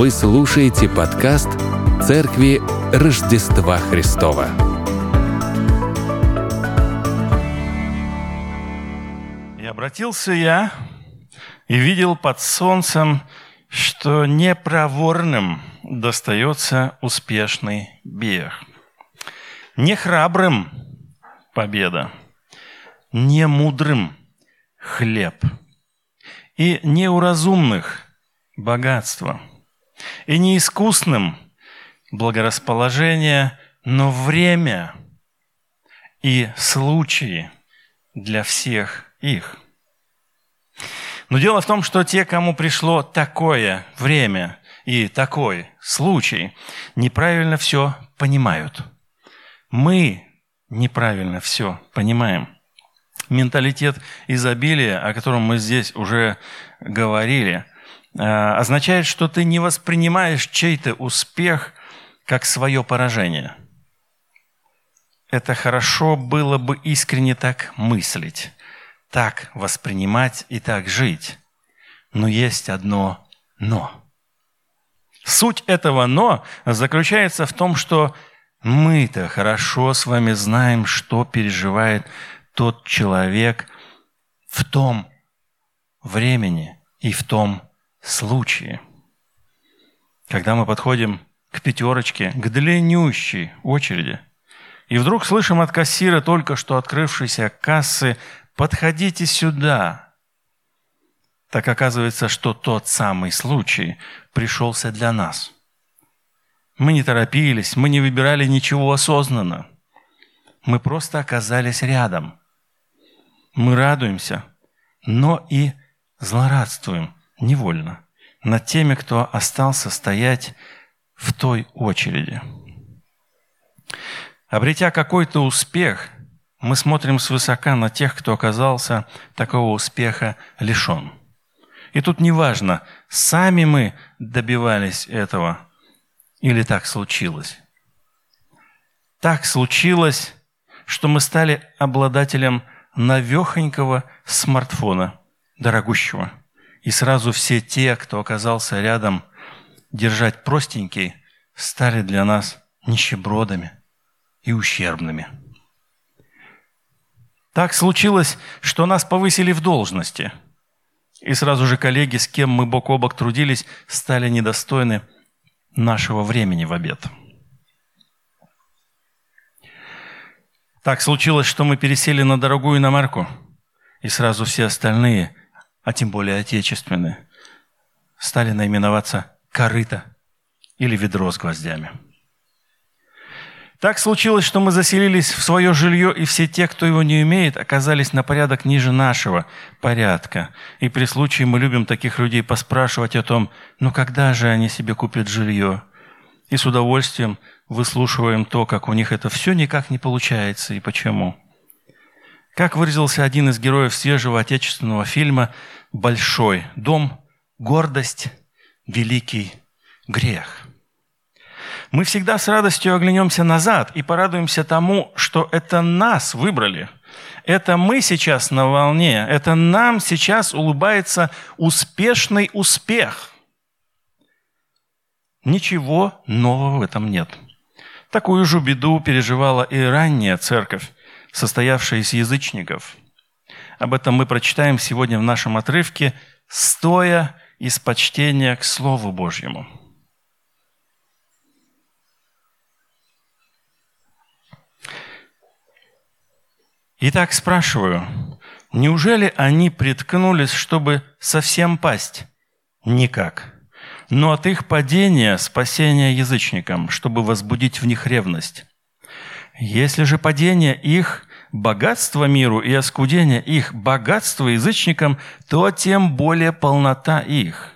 Вы слушаете подкаст Церкви Рождества Христова. И обратился я и видел под солнцем, что непроворным достается успешный бег. Не храбрым победа, не мудрым хлеб, и неуразумных богатство, и неискусным благорасположение, но время и случаи для всех их. Но дело в том, что те, кому пришло такое время и такой случай, неправильно все понимают. Мы неправильно все понимаем. Менталитет изобилия, о котором мы здесь уже говорили, означает, что ты не воспринимаешь чей-то успех как свое поражение. Это хорошо было бы искренне так мыслить, так воспринимать и так жить. Но есть одно «но». Суть этого «но» заключается в том, что мы-то хорошо с вами знаем, что переживает тот человек в том времени и в том случае. Когда мы подходим к пятерочке, к длиннющей очереди, и вдруг слышим от кассира только что открывшейся кассы «Подходите сюда», так оказывается, что тот самый случай пришелся для нас – мы не торопились, мы не выбирали ничего осознанно. Мы просто оказались рядом. Мы радуемся, но и злорадствуем невольно над теми, кто остался стоять в той очереди. Обретя какой-то успех, мы смотрим свысока на тех, кто оказался такого успеха лишен. И тут неважно, сами мы добивались этого – или так случилось? Так случилось, что мы стали обладателем новехонького смартфона, дорогущего. И сразу все те, кто оказался рядом, держать простенький, стали для нас нищебродами и ущербными. Так случилось, что нас повысили в должности. И сразу же коллеги, с кем мы бок о бок трудились, стали недостойны нашего времени в обед. Так случилось, что мы пересели на дорогую иномарку, и сразу все остальные, а тем более отечественные, стали наименоваться «корыто» или «ведро с гвоздями». Так случилось, что мы заселились в свое жилье, и все те, кто его не имеет, оказались на порядок ниже нашего порядка. И при случае мы любим таких людей поспрашивать о том, ну когда же они себе купят жилье? И с удовольствием выслушиваем то, как у них это все никак не получается и почему. Как выразился один из героев свежего отечественного фильма «Большой дом. Гордость. Великий грех» мы всегда с радостью оглянемся назад и порадуемся тому, что это нас выбрали. Это мы сейчас на волне, это нам сейчас улыбается успешный успех. Ничего нового в этом нет. Такую же беду переживала и ранняя церковь, состоявшая из язычников. Об этом мы прочитаем сегодня в нашем отрывке, стоя из почтения к Слову Божьему. Итак, спрашиваю, неужели они приткнулись, чтобы совсем пасть? Никак. Но от их падения спасение язычникам, чтобы возбудить в них ревность. Если же падение их – богатство миру и оскудение их – богатство язычникам, то тем более полнота их.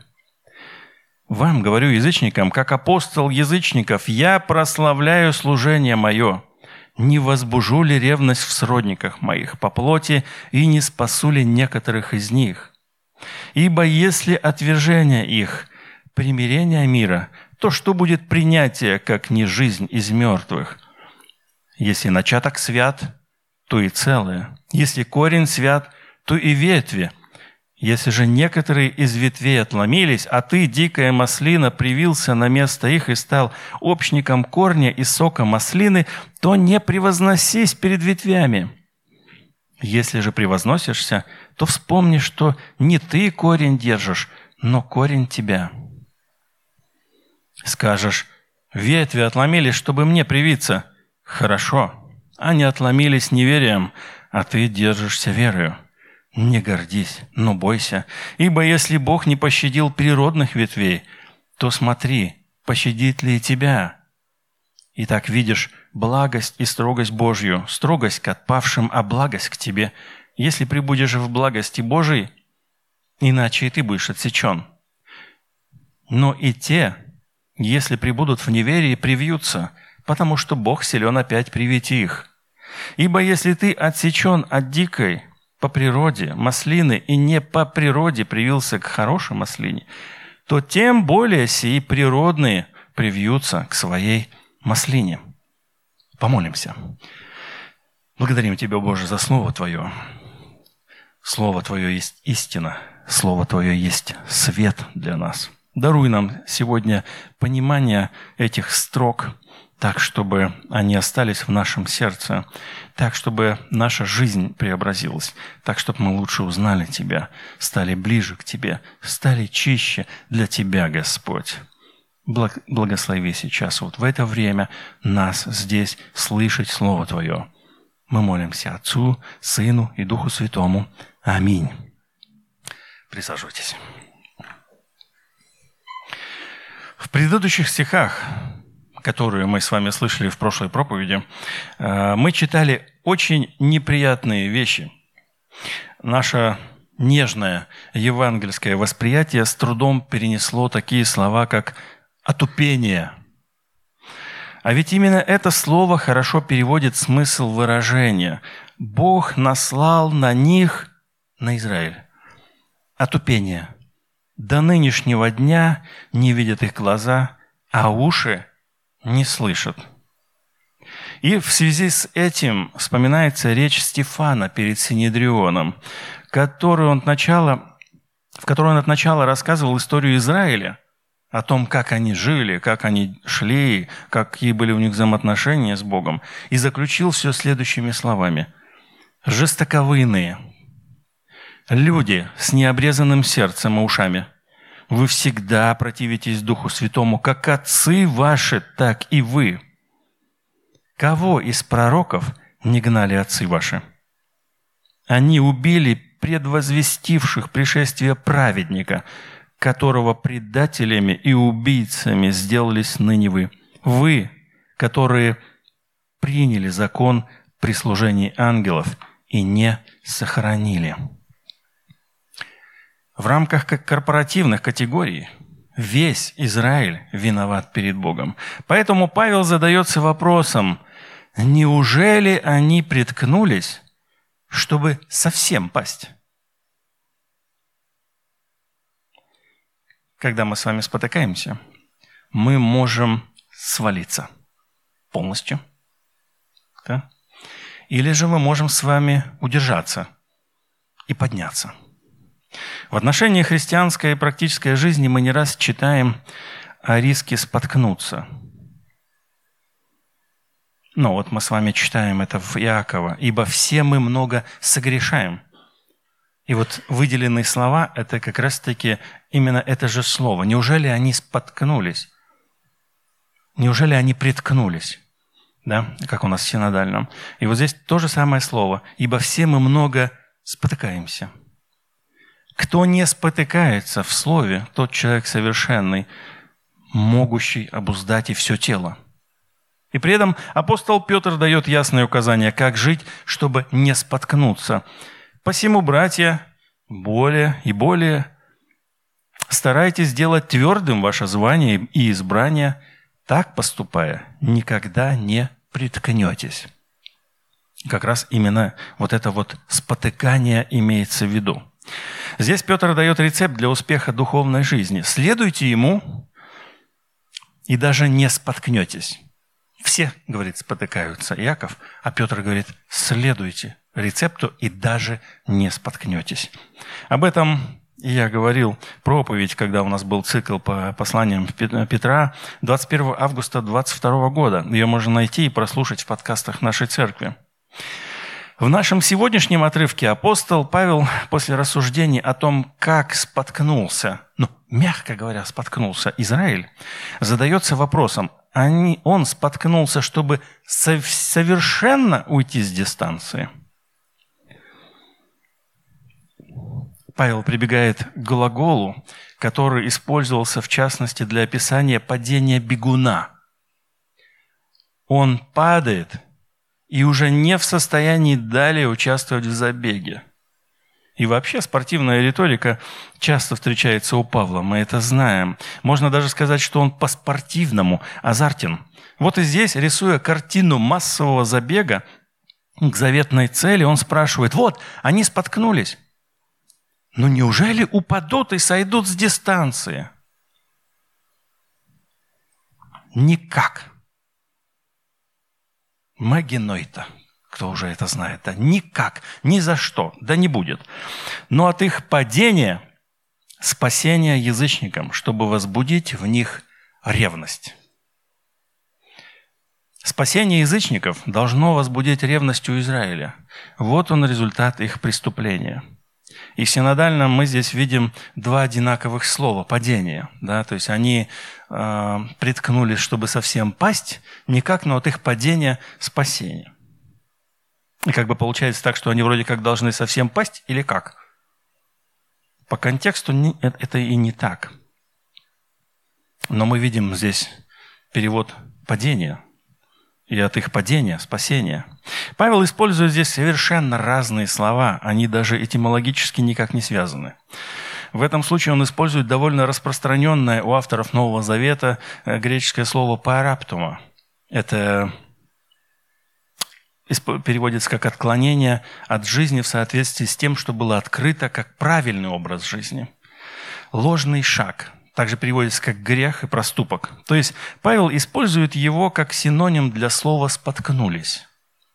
Вам, говорю язычникам, как апостол язычников, я прославляю служение мое – не возбужу ли ревность в сродниках моих по плоти и не спасу ли некоторых из них? Ибо если отвержение их – примирение мира, то что будет принятие, как не жизнь из мертвых? Если начаток свят, то и целое. Если корень свят, то и ветви. Если же некоторые из ветвей отломились, а ты, дикая маслина, привился на место их и стал общником корня и сока маслины, то не превозносись перед ветвями. Если же превозносишься, то вспомни, что не ты корень держишь, но корень тебя. Скажешь, ветви отломились, чтобы мне привиться. Хорошо, они отломились неверием, а ты держишься верою. Не гордись, но бойся, ибо если Бог не пощадил природных ветвей, то смотри, пощадит ли и тебя. И так видишь благость и строгость Божью, строгость к отпавшим, а благость к тебе, если прибудешь в благости Божией, иначе и ты будешь отсечен. Но и те, если прибудут в неверии, привьются, потому что Бог силен опять привить их. Ибо если ты отсечен от дикой, по природе маслины и не по природе привился к хорошей маслине, то тем более сии природные привьются к своей маслине. Помолимся. Благодарим Тебя, Боже, за Слово Твое. Слово Твое есть истина, Слово Твое есть свет для нас. Даруй нам сегодня понимание этих строк, так, чтобы они остались в нашем сердце, так, чтобы наша жизнь преобразилась, так, чтобы мы лучше узнали Тебя, стали ближе к Тебе, стали чище для Тебя, Господь. Благослови сейчас, вот в это время, нас здесь слышать Слово Твое. Мы молимся Отцу, Сыну и Духу Святому. Аминь. Присаживайтесь. В предыдущих стихах которую мы с вами слышали в прошлой проповеди, э, мы читали очень неприятные вещи. Наше нежное евангельское восприятие с трудом перенесло такие слова, как «отупение». А ведь именно это слово хорошо переводит смысл выражения. Бог наслал на них, на Израиль, отупение. До нынешнего дня не видят их глаза, а уши не слышат. И в связи с этим вспоминается речь Стефана перед Синедрионом, который он начала, в которой он от начала рассказывал историю Израиля, о том, как они жили, как они шли, какие были у них взаимоотношения с Богом, и заключил все следующими словами. «Жестоковыйные, люди с необрезанным сердцем и ушами – вы всегда противитесь Духу Святому, как отцы ваши, так и вы. Кого из пророков не гнали отцы ваши? Они убили предвозвестивших пришествие праведника, которого предателями и убийцами сделались ныне вы. Вы, которые приняли закон при служении ангелов и не сохранили. В рамках корпоративных категорий весь Израиль виноват перед Богом. Поэтому Павел задается вопросом, неужели они приткнулись, чтобы совсем пасть? Когда мы с вами спотыкаемся, мы можем свалиться полностью. Да? Или же мы можем с вами удержаться и подняться – в отношении христианской и практической жизни мы не раз читаем о риске споткнуться. Ну вот мы с вами читаем это в Иакова. «Ибо все мы много согрешаем». И вот выделенные слова – это как раз-таки именно это же слово. Неужели они споткнулись? Неужели они приткнулись? Да, как у нас в синодальном. И вот здесь то же самое слово. «Ибо все мы много спотыкаемся». Кто не спотыкается в слове, тот человек совершенный, могущий обуздать и все тело. И при этом апостол Петр дает ясное указание, как жить, чтобы не споткнуться. Посему, братья, более и более старайтесь сделать твердым ваше звание и избрание, так поступая, никогда не приткнетесь. Как раз именно вот это вот спотыкание имеется в виду. Здесь Петр дает рецепт для успеха духовной жизни. Следуйте ему и даже не споткнетесь. Все, говорит, спотыкаются. Яков, а Петр говорит, следуйте рецепту и даже не споткнетесь. Об этом я говорил проповедь, когда у нас был цикл по посланиям Петра 21 августа 22 года. Ее можно найти и прослушать в подкастах нашей церкви. В нашем сегодняшнем отрывке апостол Павел после рассуждений о том, как споткнулся, ну, мягко говоря, споткнулся Израиль, задается вопросом, они, он споткнулся, чтобы совершенно уйти с дистанции – Павел прибегает к глаголу, который использовался в частности для описания падения бегуна. Он падает и уже не в состоянии далее участвовать в забеге. И вообще спортивная риторика часто встречается у Павла, мы это знаем. Можно даже сказать, что он по-спортивному азартен. Вот и здесь, рисуя картину массового забега к заветной цели, он спрашивает, вот, они споткнулись. Но неужели упадут и сойдут с дистанции? Никак. Магинойта, кто уже это знает, да, никак, ни за что, да не будет. Но от их падения спасение язычникам, чтобы возбудить в них ревность. Спасение язычников должно возбудить ревность у Израиля. Вот он результат их преступления – и в синодальном мы здесь видим два одинаковых слова – падение. Да? То есть они э, приткнулись, чтобы совсем пасть, никак, но от их падения – спасение. И как бы получается так, что они вроде как должны совсем пасть или как? По контексту не, э, это и не так. Но мы видим здесь перевод падения и от их падения, спасения. Павел использует здесь совершенно разные слова, они даже этимологически никак не связаны. В этом случае он использует довольно распространенное у авторов Нового Завета э, греческое слово «параптума». Это переводится как отклонение от жизни в соответствии с тем, что было открыто как правильный образ жизни. Ложный шаг, также переводится как грех и проступок. То есть Павел использует его как синоним для слова «споткнулись».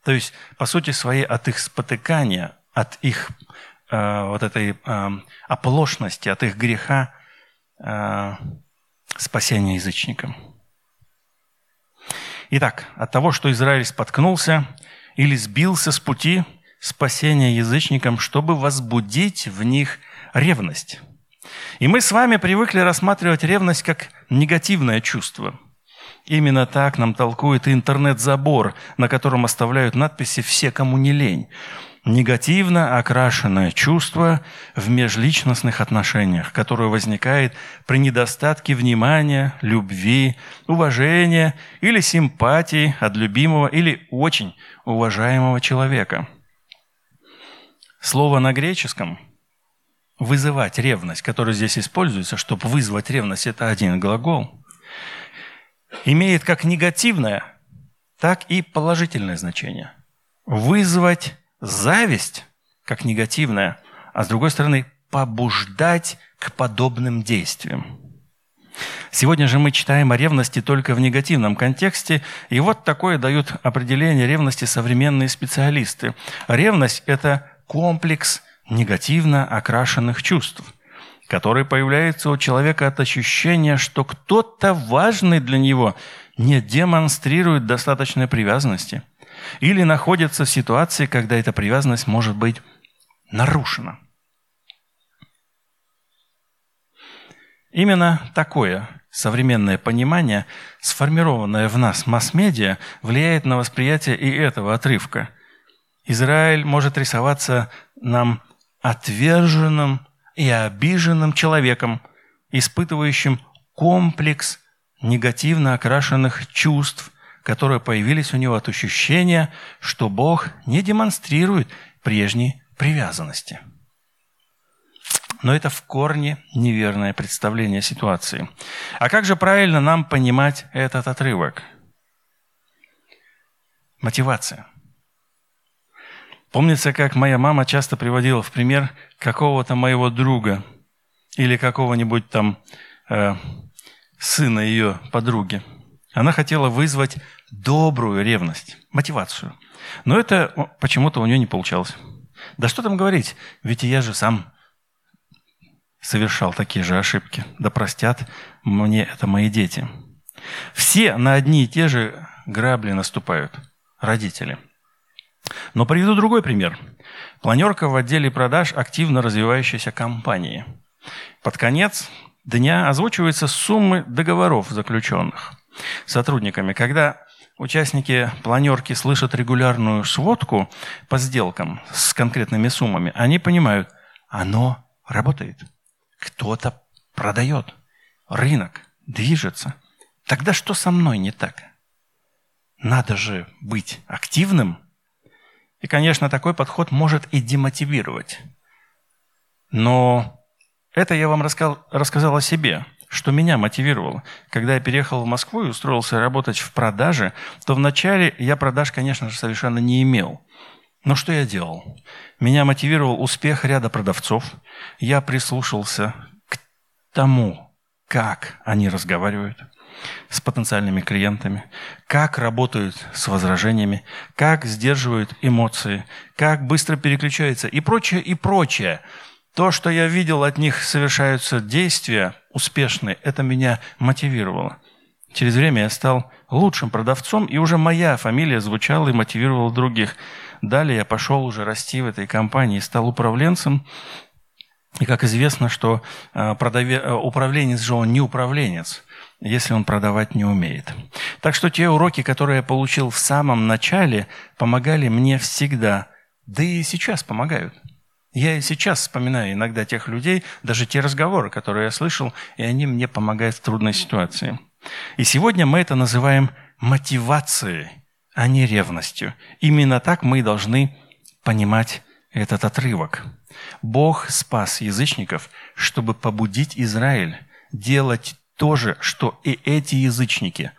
То есть, по сути своей, от их спотыкания, от их э, вот этой э, оплошности, от их греха э, спасения язычникам. Итак, от того, что Израиль споткнулся или сбился с пути спасения язычникам, чтобы возбудить в них ревность. И мы с вами привыкли рассматривать ревность как негативное чувство. Именно так нам толкует интернет-забор, на котором оставляют надписи «Все, кому не лень». Негативно окрашенное чувство в межличностных отношениях, которое возникает при недостатке внимания, любви, уважения или симпатии от любимого или очень уважаемого человека. Слово на греческом – вызывать ревность, который здесь используется, чтобы вызвать ревность, это один глагол, имеет как негативное, так и положительное значение. Вызвать зависть как негативное, а с другой стороны побуждать к подобным действиям. Сегодня же мы читаем о ревности только в негативном контексте, и вот такое дают определение ревности современные специалисты. Ревность – это комплекс негативно окрашенных чувств, которые появляются у человека от ощущения, что кто-то важный для него не демонстрирует достаточной привязанности или находится в ситуации, когда эта привязанность может быть нарушена. Именно такое современное понимание, сформированное в нас масс-медиа, влияет на восприятие и этого отрывка. Израиль может рисоваться нам отверженным и обиженным человеком, испытывающим комплекс негативно окрашенных чувств, которые появились у него от ощущения, что Бог не демонстрирует прежней привязанности. Но это в корне неверное представление ситуации. А как же правильно нам понимать этот отрывок? Мотивация – Помнится, как моя мама часто приводила в пример какого-то моего друга или какого-нибудь там э, сына ее подруги. Она хотела вызвать добрую ревность, мотивацию. Но это почему-то у нее не получалось. Да что там говорить, ведь я же сам совершал такие же ошибки. Да простят мне это мои дети. Все на одни и те же грабли наступают. Родители. Но приведу другой пример. Планерка в отделе продаж активно развивающейся компании. Под конец дня озвучиваются суммы договоров заключенных сотрудниками. Когда участники планерки слышат регулярную сводку по сделкам с конкретными суммами, они понимают, оно работает. Кто-то продает. Рынок движется. Тогда что со мной не так? Надо же быть активным. И, конечно, такой подход может и демотивировать. Но это я вам рассказал, рассказал о себе, что меня мотивировало. Когда я переехал в Москву и устроился работать в продаже, то вначале я продаж, конечно же, совершенно не имел. Но что я делал? Меня мотивировал успех ряда продавцов. Я прислушался к тому, как они разговаривают с потенциальными клиентами, как работают с возражениями, как сдерживают эмоции, как быстро переключаются и прочее, и прочее. То, что я видел от них совершаются действия успешные, это меня мотивировало. Через время я стал лучшим продавцом, и уже моя фамилия звучала и мотивировала других. Далее я пошел уже расти в этой компании, стал управленцем. И как известно, что э, продаве... Э, управленец же он не управленец, если он продавать не умеет. Так что те уроки, которые я получил в самом начале, помогали мне всегда, да и сейчас помогают. Я и сейчас вспоминаю иногда тех людей, даже те разговоры, которые я слышал, и они мне помогают в трудной ситуации. И сегодня мы это называем мотивацией, а не ревностью. Именно так мы должны понимать этот отрывок. Бог спас язычников, чтобы побудить Израиль делать то же, что и эти язычники,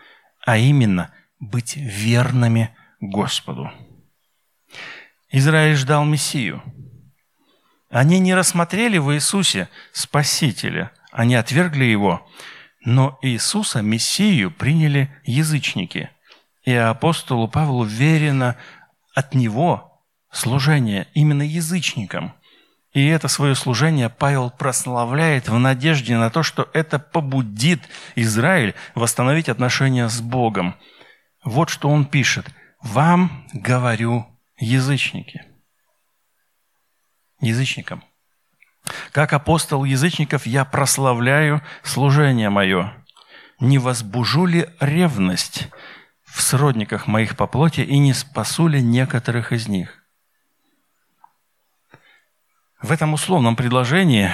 а именно быть верными Господу. Израиль ждал Мессию. Они не рассмотрели в Иисусе Спасителя, они отвергли Его, но Иисуса, Мессию, приняли язычники. И апостолу Павлу верено от Него служение именно язычникам – и это свое служение Павел прославляет в надежде на то, что это побудит Израиль восстановить отношения с Богом. Вот что он пишет. «Вам говорю, язычники». Язычникам. Как апостол язычников я прославляю служение мое. Не возбужу ли ревность в сродниках моих по плоти и не спасу ли некоторых из них? В этом условном предложении,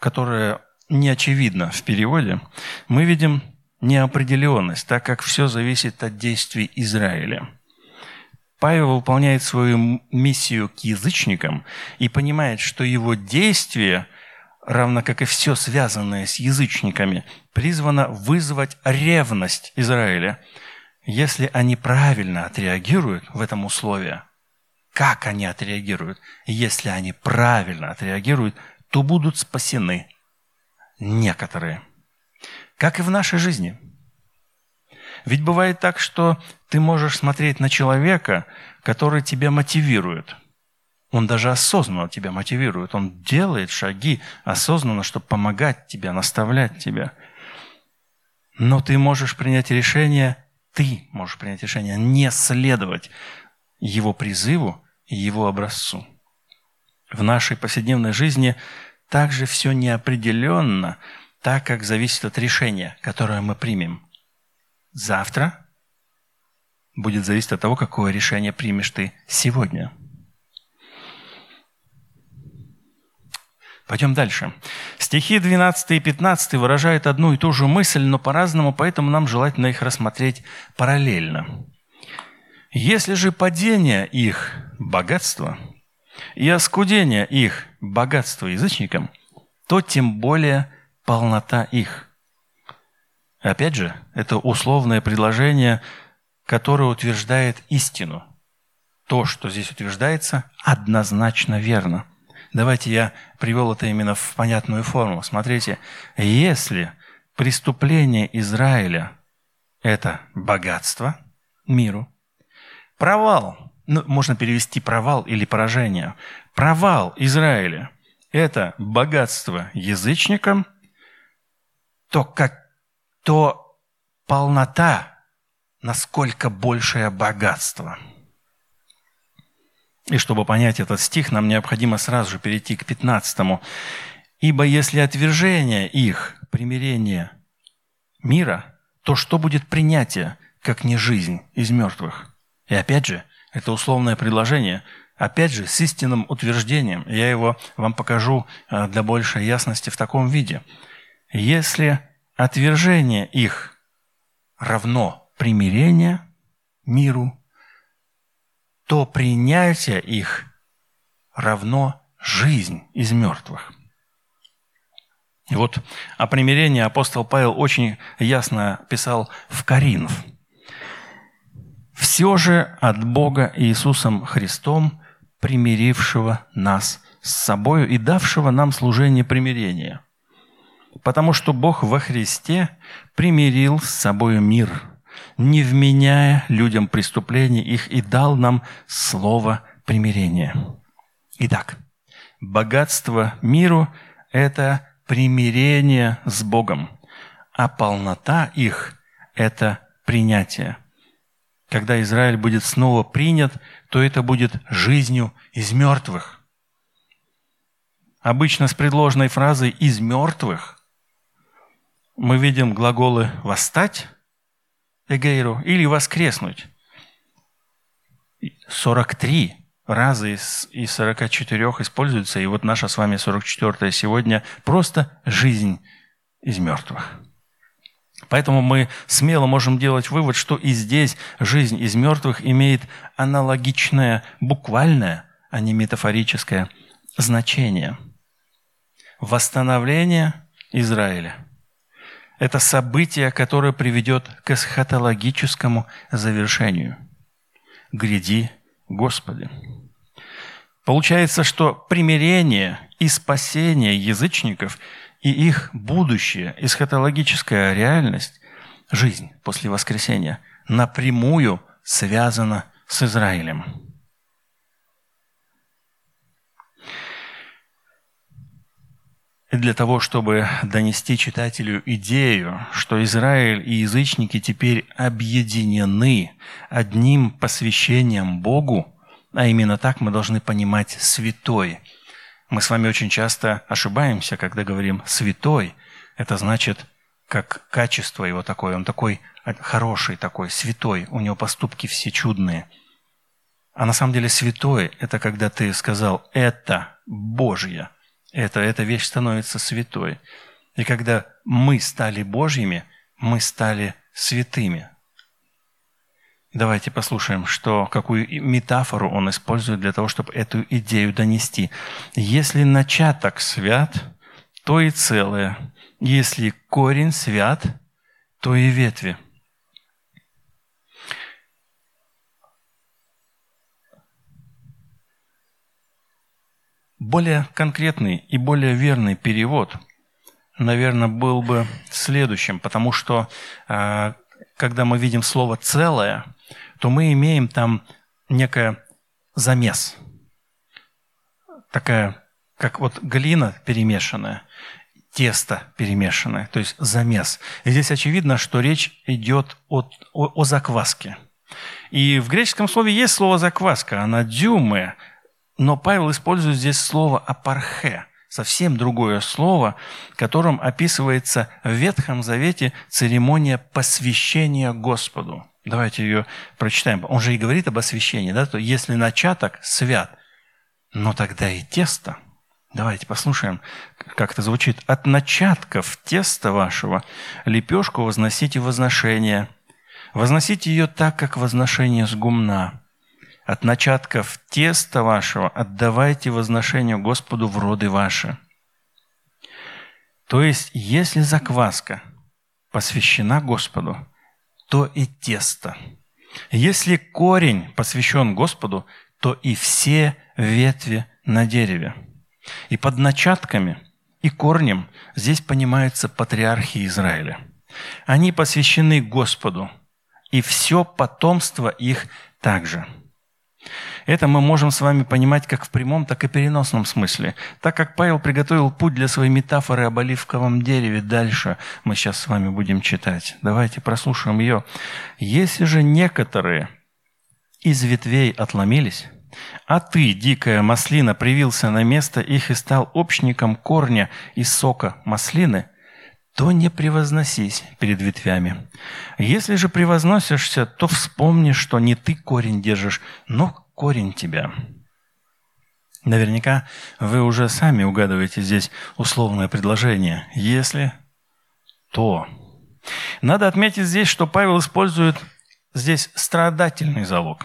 которое не очевидно в переводе, мы видим неопределенность, так как все зависит от действий Израиля. Павел выполняет свою миссию к язычникам и понимает, что его действие, равно как и все связанное с язычниками, призвано вызвать ревность Израиля. Если они правильно отреагируют в этом условии – как они отреагируют. Если они правильно отреагируют, то будут спасены некоторые. Как и в нашей жизни. Ведь бывает так, что ты можешь смотреть на человека, который тебя мотивирует. Он даже осознанно тебя мотивирует. Он делает шаги осознанно, чтобы помогать тебе, наставлять тебя. Но ты можешь принять решение, ты можешь принять решение не следовать его призыву и его образцу. В нашей повседневной жизни также все неопределенно, так как зависит от решения, которое мы примем. Завтра будет зависеть от того, какое решение примешь ты сегодня. Пойдем дальше. Стихи 12 и 15 выражают одну и ту же мысль, но по-разному, поэтому нам желательно их рассмотреть параллельно. Если же падение их – богатство, и оскудение их – богатство язычникам, то тем более полнота их. Опять же, это условное предложение, которое утверждает истину. То, что здесь утверждается, однозначно верно. Давайте я привел это именно в понятную форму. Смотрите, если преступление Израиля – это богатство миру. Провал, ну, можно перевести провал или поражение. Провал Израиля – это богатство язычникам, то, как, то полнота, насколько большее богатство. И чтобы понять этот стих, нам необходимо сразу же перейти к 15. «Ибо если отвержение их, примирение мира, то что будет принятие, как не жизнь из мертвых?» И опять же, это условное предложение, опять же, с истинным утверждением. Я его вам покажу э, для большей ясности в таком виде. Если отвержение их равно примирение миру, то принятие их равно жизнь из мертвых. И вот о примирении апостол Павел очень ясно писал в Коринф. «Все же от Бога Иисусом Христом, примирившего нас с собою и давшего нам служение примирения. Потому что Бог во Христе примирил с собою мир, не вменяя людям преступлений их и дал нам слово примирения. Итак, богатство миру – это примирение с Богом, а полнота их – это принятие. Когда Израиль будет снова принят, то это будет жизнью из мертвых. Обычно с предложенной фразой «из мертвых» мы видим глаголы «восстать», эгейру или воскреснуть. 43 раза из, из 44 используются, и вот наша с вами 44 сегодня просто жизнь из мертвых. Поэтому мы смело можем делать вывод, что и здесь жизнь из мертвых имеет аналогичное, буквальное, а не метафорическое значение. Восстановление Израиля – это событие, которое приведет к эсхатологическому завершению. Гряди, Господи. Получается, что примирение и спасение язычников и их будущее, эсхатологическая реальность, жизнь после воскресения, напрямую связана с Израилем. Для того, чтобы донести читателю идею, что Израиль и язычники теперь объединены одним посвящением Богу, а именно так мы должны понимать «святой». Мы с вами очень часто ошибаемся, когда говорим «святой». Это значит, как качество его такое, он такой хороший, такой святой, у него поступки все чудные. А на самом деле святой – это когда ты сказал «это Божье», это, эта вещь становится святой. И когда мы стали Божьими, мы стали святыми. Давайте послушаем, что, какую метафору он использует для того, чтобы эту идею донести. Если начаток свят, то и целое. Если корень свят, то и ветви – Более конкретный и более верный перевод, наверное, был бы следующим, потому что а, когда мы видим слово «целое», то мы имеем там некое замес. Такая, как вот глина перемешанная, тесто перемешанное, то есть замес. И здесь очевидно, что речь идет от, о, о закваске. И в греческом слове есть слово «закваска», она «дюме», но Павел использует здесь слово «апархе», совсем другое слово, которым описывается в Ветхом Завете церемония посвящения Господу. Давайте ее прочитаем. Он же и говорит об освящении, да? То если начаток свят, но тогда и тесто. Давайте послушаем, как это звучит. «От начатков теста вашего лепешку возносите возношение. Возносите ее так, как возношение с гумна от начатков теста вашего отдавайте возношению Господу в роды ваши. То есть, если закваска посвящена Господу, то и тесто. Если корень посвящен Господу, то и все ветви на дереве. И под начатками и корнем здесь понимается патриархия Израиля. Они посвящены Господу, и все потомство их также. Это мы можем с вами понимать как в прямом, так и переносном смысле. Так как Павел приготовил путь для своей метафоры об оливковом дереве, дальше мы сейчас с вами будем читать. Давайте прослушаем ее. «Если же некоторые из ветвей отломились, а ты, дикая маслина, привился на место их и стал общником корня и сока маслины, то не превозносись перед ветвями. Если же превозносишься, то вспомни, что не ты корень держишь, но корень тебя. Наверняка вы уже сами угадываете здесь условное предложение. Если, то. Надо отметить здесь, что Павел использует здесь страдательный залог.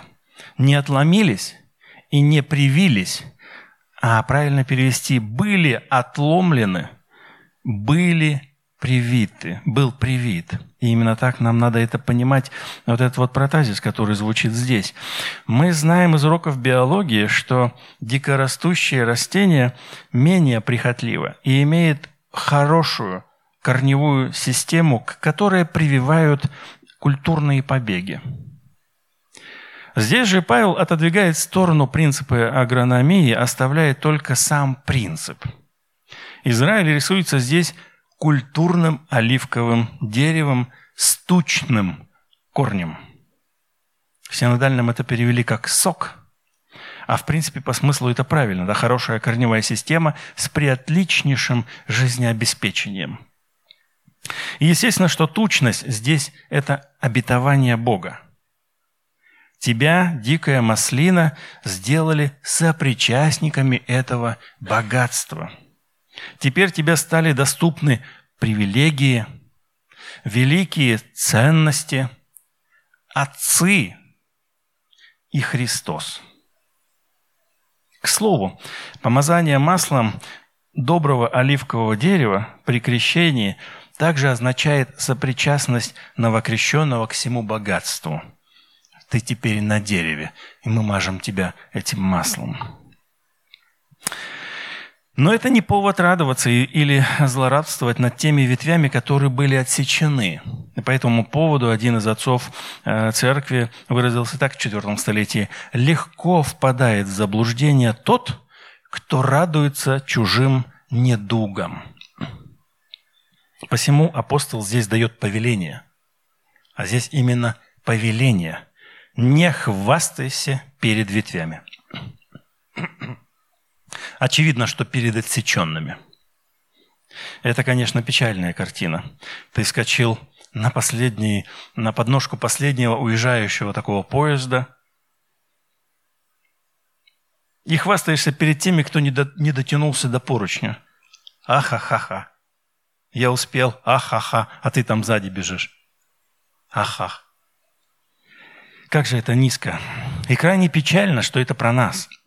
Не отломились и не привились, а правильно перевести «были отломлены», «были привиты, был привит. И именно так нам надо это понимать, вот этот вот протазис, который звучит здесь. Мы знаем из уроков биологии, что дикорастущее растение менее прихотливо и имеет хорошую корневую систему, к которой прививают культурные побеги. Здесь же Павел отодвигает в сторону принципы агрономии, оставляя только сам принцип. Израиль рисуется здесь культурным оливковым деревом с тучным корнем. В синодальном это перевели как «сок», а в принципе по смыслу это правильно, да, хорошая корневая система с приотличнейшим жизнеобеспечением. И естественно, что тучность здесь – это обетование Бога. Тебя, дикая маслина, сделали сопричастниками этого богатства – Теперь тебе стали доступны привилегии, великие ценности, отцы и Христос. К слову, помазание маслом доброго оливкового дерева при крещении также означает сопричастность новокрещенного к всему богатству. Ты теперь на дереве, и мы мажем тебя этим маслом. Но это не повод радоваться или злорадствовать над теми ветвями, которые были отсечены. И по этому поводу один из отцов э, церкви выразился так в IV столетии. «Легко впадает в заблуждение тот, кто радуется чужим недугам». Посему апостол здесь дает повеление. А здесь именно повеление. «Не хвастайся перед ветвями». Очевидно, что перед отсеченными. Это, конечно, печальная картина. Ты скачил на, последний, на подножку последнего уезжающего такого поезда и хвастаешься перед теми, кто не, до, не дотянулся до поручня. Ахахаха. Я успел. Ахаха. А ты там сзади бежишь. Ахах. Как же это низко. И крайне печально, что это про нас –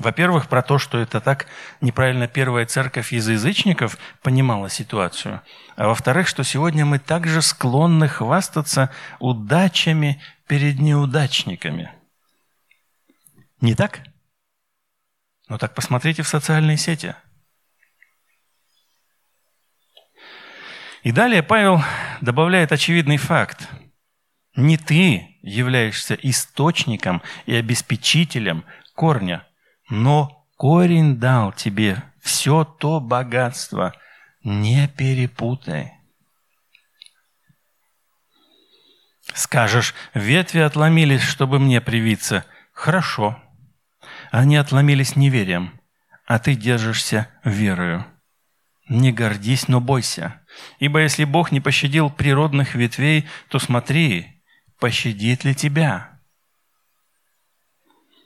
во-первых, про то, что это так неправильно первая церковь из язычников понимала ситуацию. А во-вторых, что сегодня мы также склонны хвастаться удачами перед неудачниками. Не так? Ну так посмотрите в социальные сети. И далее Павел добавляет очевидный факт. Не ты являешься источником и обеспечителем корня – но корень дал тебе все то богатство. Не перепутай. Скажешь, ветви отломились, чтобы мне привиться. Хорошо. Они отломились неверием, а ты держишься верою. Не гордись, но бойся. Ибо если Бог не пощадил природных ветвей, то смотри, пощадит ли тебя.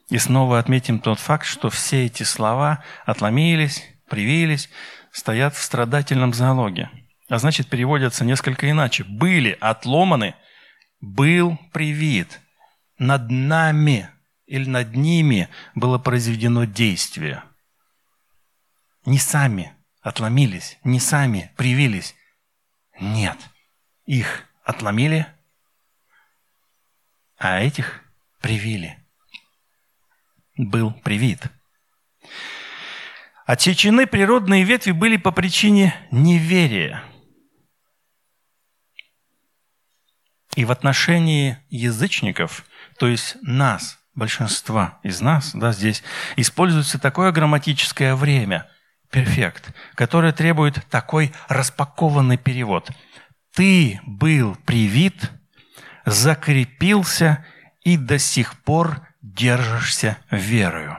И снова отметим тот факт, что все эти слова отломились, привились, стоят в страдательном залоге. А значит, переводятся несколько иначе. Были отломаны, был привит. Над нами или над ними было произведено действие. Не сами отломились, не сами привились. Нет, их отломили, а этих привили – был привит. Отсечены природные ветви были по причине неверия. И в отношении язычников, то есть нас, большинства из нас, да, здесь используется такое грамматическое время, перфект, которое требует такой распакованный перевод. Ты был привит, закрепился и до сих пор держишься верою.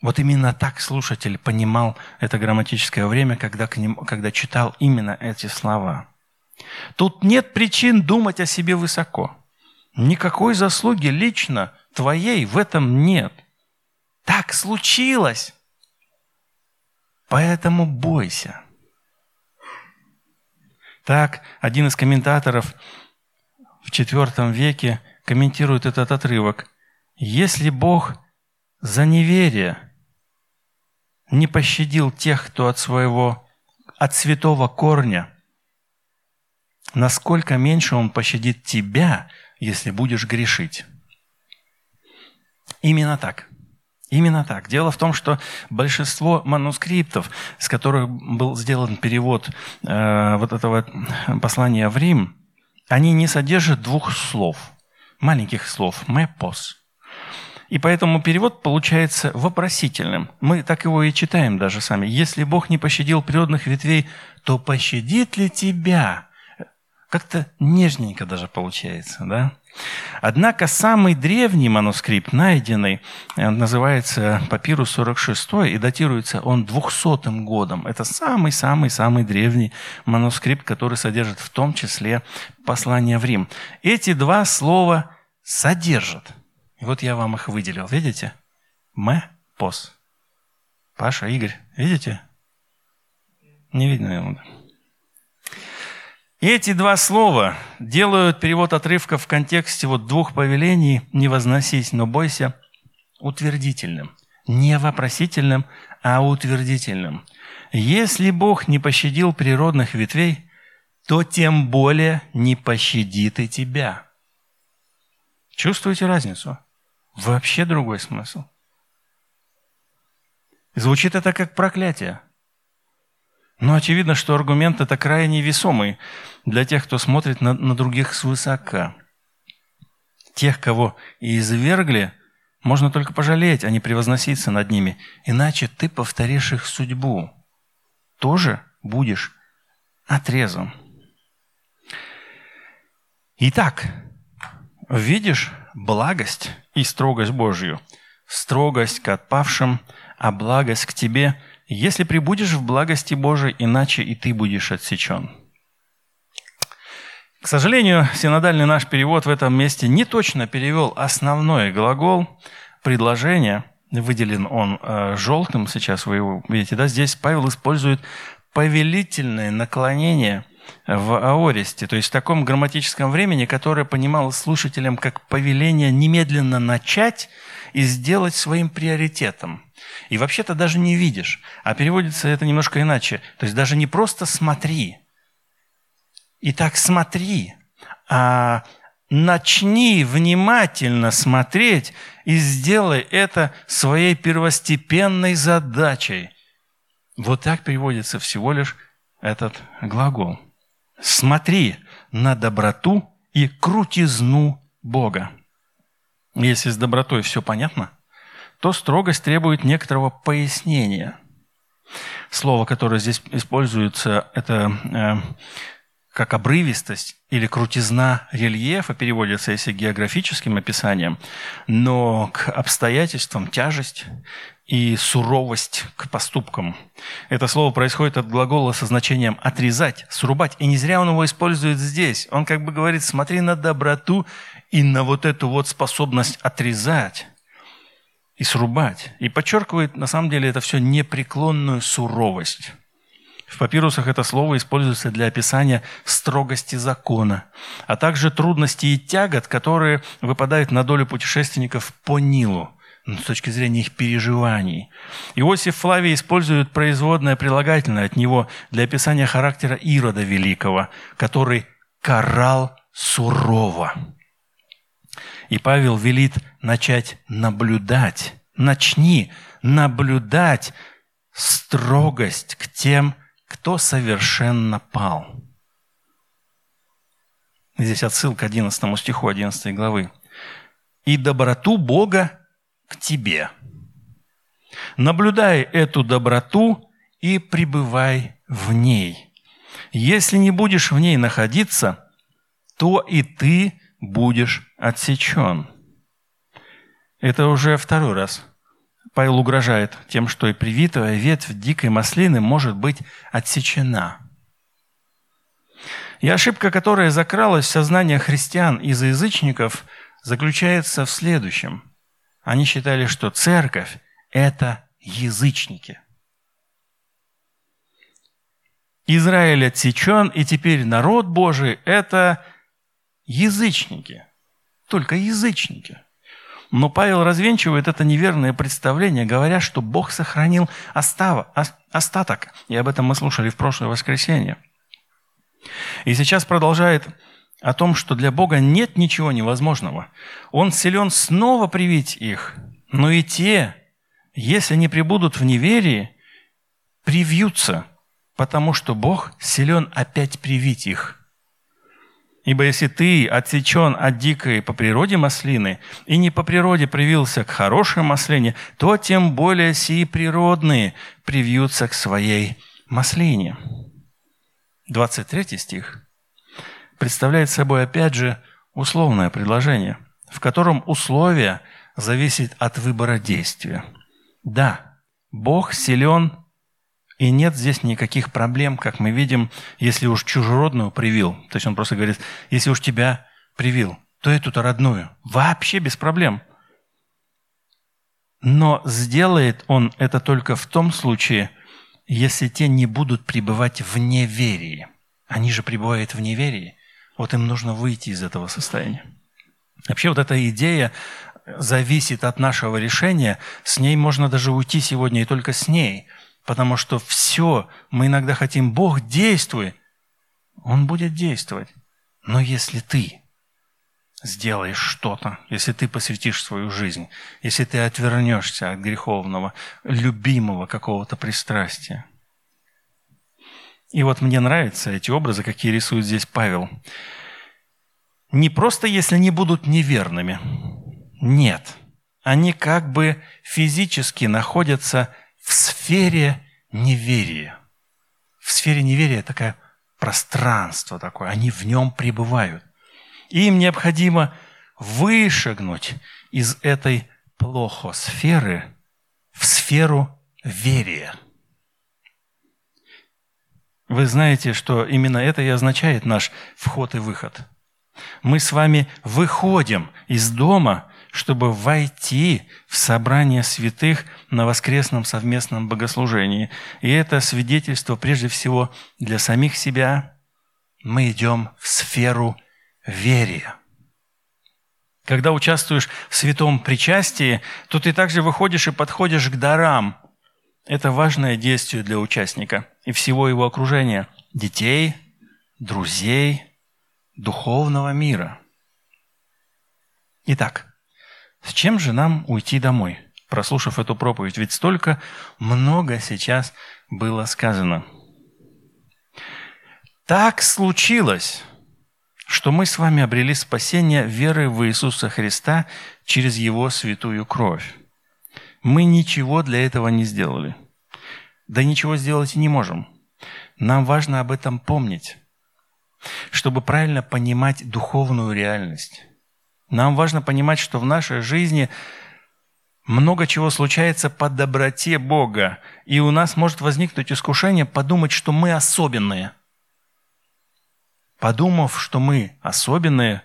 Вот именно так слушатель понимал это грамматическое время, когда, к нему, когда читал именно эти слова. Тут нет причин думать о себе высоко. Никакой заслуги лично твоей в этом нет. Так случилось. Поэтому бойся. Так один из комментаторов в IV веке комментирует этот отрывок. Если Бог за неверие не пощадил тех, кто от своего, от святого корня, насколько меньше Он пощадит тебя, если будешь грешить. Именно так. Именно так. Дело в том, что большинство манускриптов, с которых был сделан перевод э, вот этого послания в Рим, они не содержат двух слов, маленьких слов, «мепос», и поэтому перевод получается вопросительным. Мы так его и читаем даже сами. «Если Бог не пощадил природных ветвей, то пощадит ли тебя?» Как-то нежненько даже получается, да? Однако самый древний манускрипт, найденный, э, называется Папирус 46 и датируется он 200 годом. Это самый-самый-самый древний манускрипт, который содержит в том числе послание в Рим. Эти два слова содержат и вот я вам их выделил. Видите? М, пос. Паша, Игорь, видите? Не видно. И эти два слова делают перевод отрывка в контексте вот двух повелений «не возносись, но бойся» утвердительным. Не вопросительным, а утвердительным. Если Бог не пощадил природных ветвей, то тем более не пощадит и тебя. Чувствуете разницу? Вообще другой смысл. Звучит это как проклятие. Но очевидно, что аргумент это крайне весомый для тех, кто смотрит на, на других свысока. Тех, кого и извергли, можно только пожалеть, а не превозноситься над ними. Иначе ты повторишь их судьбу. Тоже будешь отрезан. Итак, видишь благость и строгость Божью. Строгость к отпавшим, а благость к тебе, если прибудешь в благости Божией, иначе и ты будешь отсечен. К сожалению, синодальный наш перевод в этом месте не точно перевел основной глагол предложения. Выделен он э, желтым, сейчас вы его видите, да? Здесь Павел использует повелительное наклонение – в аористе, то есть в таком грамматическом времени, которое понималось слушателям как повеление немедленно начать и сделать своим приоритетом. И вообще-то даже не видишь, а переводится это немножко иначе. То есть даже не просто смотри. Итак, смотри, а начни внимательно смотреть и сделай это своей первостепенной задачей. Вот так переводится всего лишь этот глагол. Смотри на доброту и крутизну Бога. Если с добротой все понятно, то строгость требует некоторого пояснения. Слово, которое здесь используется, это э, как обрывистость или крутизна рельефа, переводится если географическим описанием, но к обстоятельствам тяжесть и суровость к поступкам. Это слово происходит от глагола со значением «отрезать», «срубать». И не зря он его использует здесь. Он как бы говорит, смотри на доброту и на вот эту вот способность отрезать и срубать. И подчеркивает, на самом деле, это все непреклонную суровость. В папирусах это слово используется для описания строгости закона, а также трудностей и тягот, которые выпадают на долю путешественников по Нилу – с точки зрения их переживаний. Иосиф Флавий использует производное прилагательное от него для описания характера Ирода Великого, который карал сурово. И Павел велит начать наблюдать. Начни наблюдать строгость к тем, кто совершенно пал. Здесь отсылка к 11 стиху 11 главы. «И доброту Бога к тебе. Наблюдай эту доброту и пребывай в ней. Если не будешь в ней находиться, то и ты будешь отсечен». Это уже второй раз Павел угрожает тем, что и привитая ветвь дикой маслины может быть отсечена. И ошибка, которая закралась в сознание христиан из язычников, заключается в следующем. Они считали, что церковь – это язычники. Израиль отсечен, и теперь народ Божий – это язычники. Только язычники – но Павел развенчивает это неверное представление, говоря, что Бог сохранил остава, остаток. И об этом мы слушали в прошлое воскресенье. И сейчас продолжает о том, что для Бога нет ничего невозможного. Он силен снова привить их, но и те, если не прибудут в неверии, привьются, потому что Бог силен опять привить их. Ибо если ты отсечен от дикой по природе маслины и не по природе привился к хорошей маслине, то тем более сии природные привьются к своей маслине. 23 стих представляет собой опять же условное предложение, в котором условие зависит от выбора действия. Да, Бог силен и нет здесь никаких проблем, как мы видим, если уж чужеродную привил. То есть он просто говорит, если уж тебя привил, то эту-то родную. Вообще без проблем. Но сделает он это только в том случае, если те не будут пребывать в неверии. Они же пребывают в неверии. Вот им нужно выйти из этого состояния. Вообще вот эта идея зависит от нашего решения. С ней можно даже уйти сегодня и только с ней – Потому что все, мы иногда хотим, Бог, действуй. Он будет действовать. Но если ты сделаешь что-то, если ты посвятишь свою жизнь, если ты отвернешься от греховного, любимого какого-то пристрастия. И вот мне нравятся эти образы, какие рисует здесь Павел. Не просто если не будут неверными. Нет. Они как бы физически находятся в сфере неверия. В сфере неверия такое пространство такое, они в нем пребывают. Им необходимо вышагнуть из этой плохосферы в сферу верия. Вы знаете, что именно это и означает наш вход и выход. Мы с вами выходим из дома чтобы войти в собрание святых на воскресном совместном богослужении. И это свидетельство прежде всего для самих себя. Мы идем в сферу верия. Когда участвуешь в святом причастии, то ты также выходишь и подходишь к дарам. Это важное действие для участника и всего его окружения – детей, друзей, духовного мира. Итак, с чем же нам уйти домой, прослушав эту проповедь? Ведь столько много сейчас было сказано. Так случилось, что мы с вами обрели спасение веры в Иисуса Христа через Его святую кровь. Мы ничего для этого не сделали. Да ничего сделать и не можем. Нам важно об этом помнить, чтобы правильно понимать духовную реальность. Нам важно понимать, что в нашей жизни много чего случается по доброте Бога, и у нас может возникнуть искушение подумать, что мы особенные. Подумав, что мы особенные,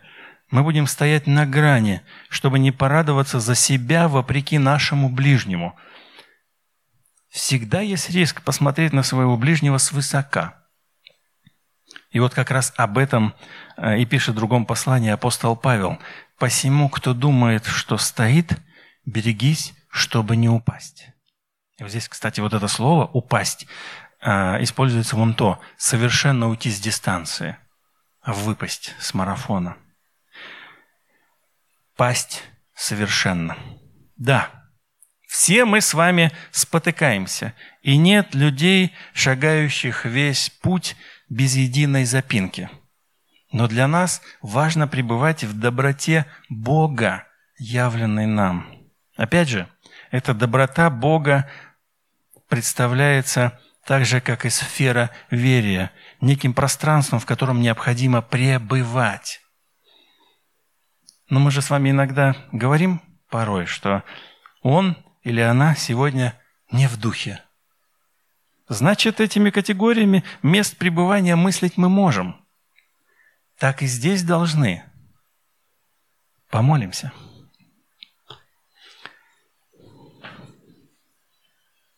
мы будем стоять на грани, чтобы не порадоваться за себя вопреки нашему ближнему. Всегда есть риск посмотреть на своего ближнего свысока. И вот как раз об этом э, и пишет в другом послании апостол Павел. Посему, кто думает, что стоит, берегись, чтобы не упасть. И вот здесь, кстати, вот это слово «упасть» э, используется вон то «совершенно уйти с дистанции», «выпасть с марафона». Пасть совершенно. Да, все мы с вами спотыкаемся, и нет людей, шагающих весь путь без единой запинки – Но для нас важно пребывать в доброте Бога, явленной нам. Опять же, эта доброта Бога представляется так же, как и сфера верия, неким пространством, в котором необходимо пребывать. Но мы же с вами иногда говорим порой, что он или она сегодня не в духе. Значит, этими категориями мест пребывания мыслить мы можем. Так и здесь должны. Помолимся.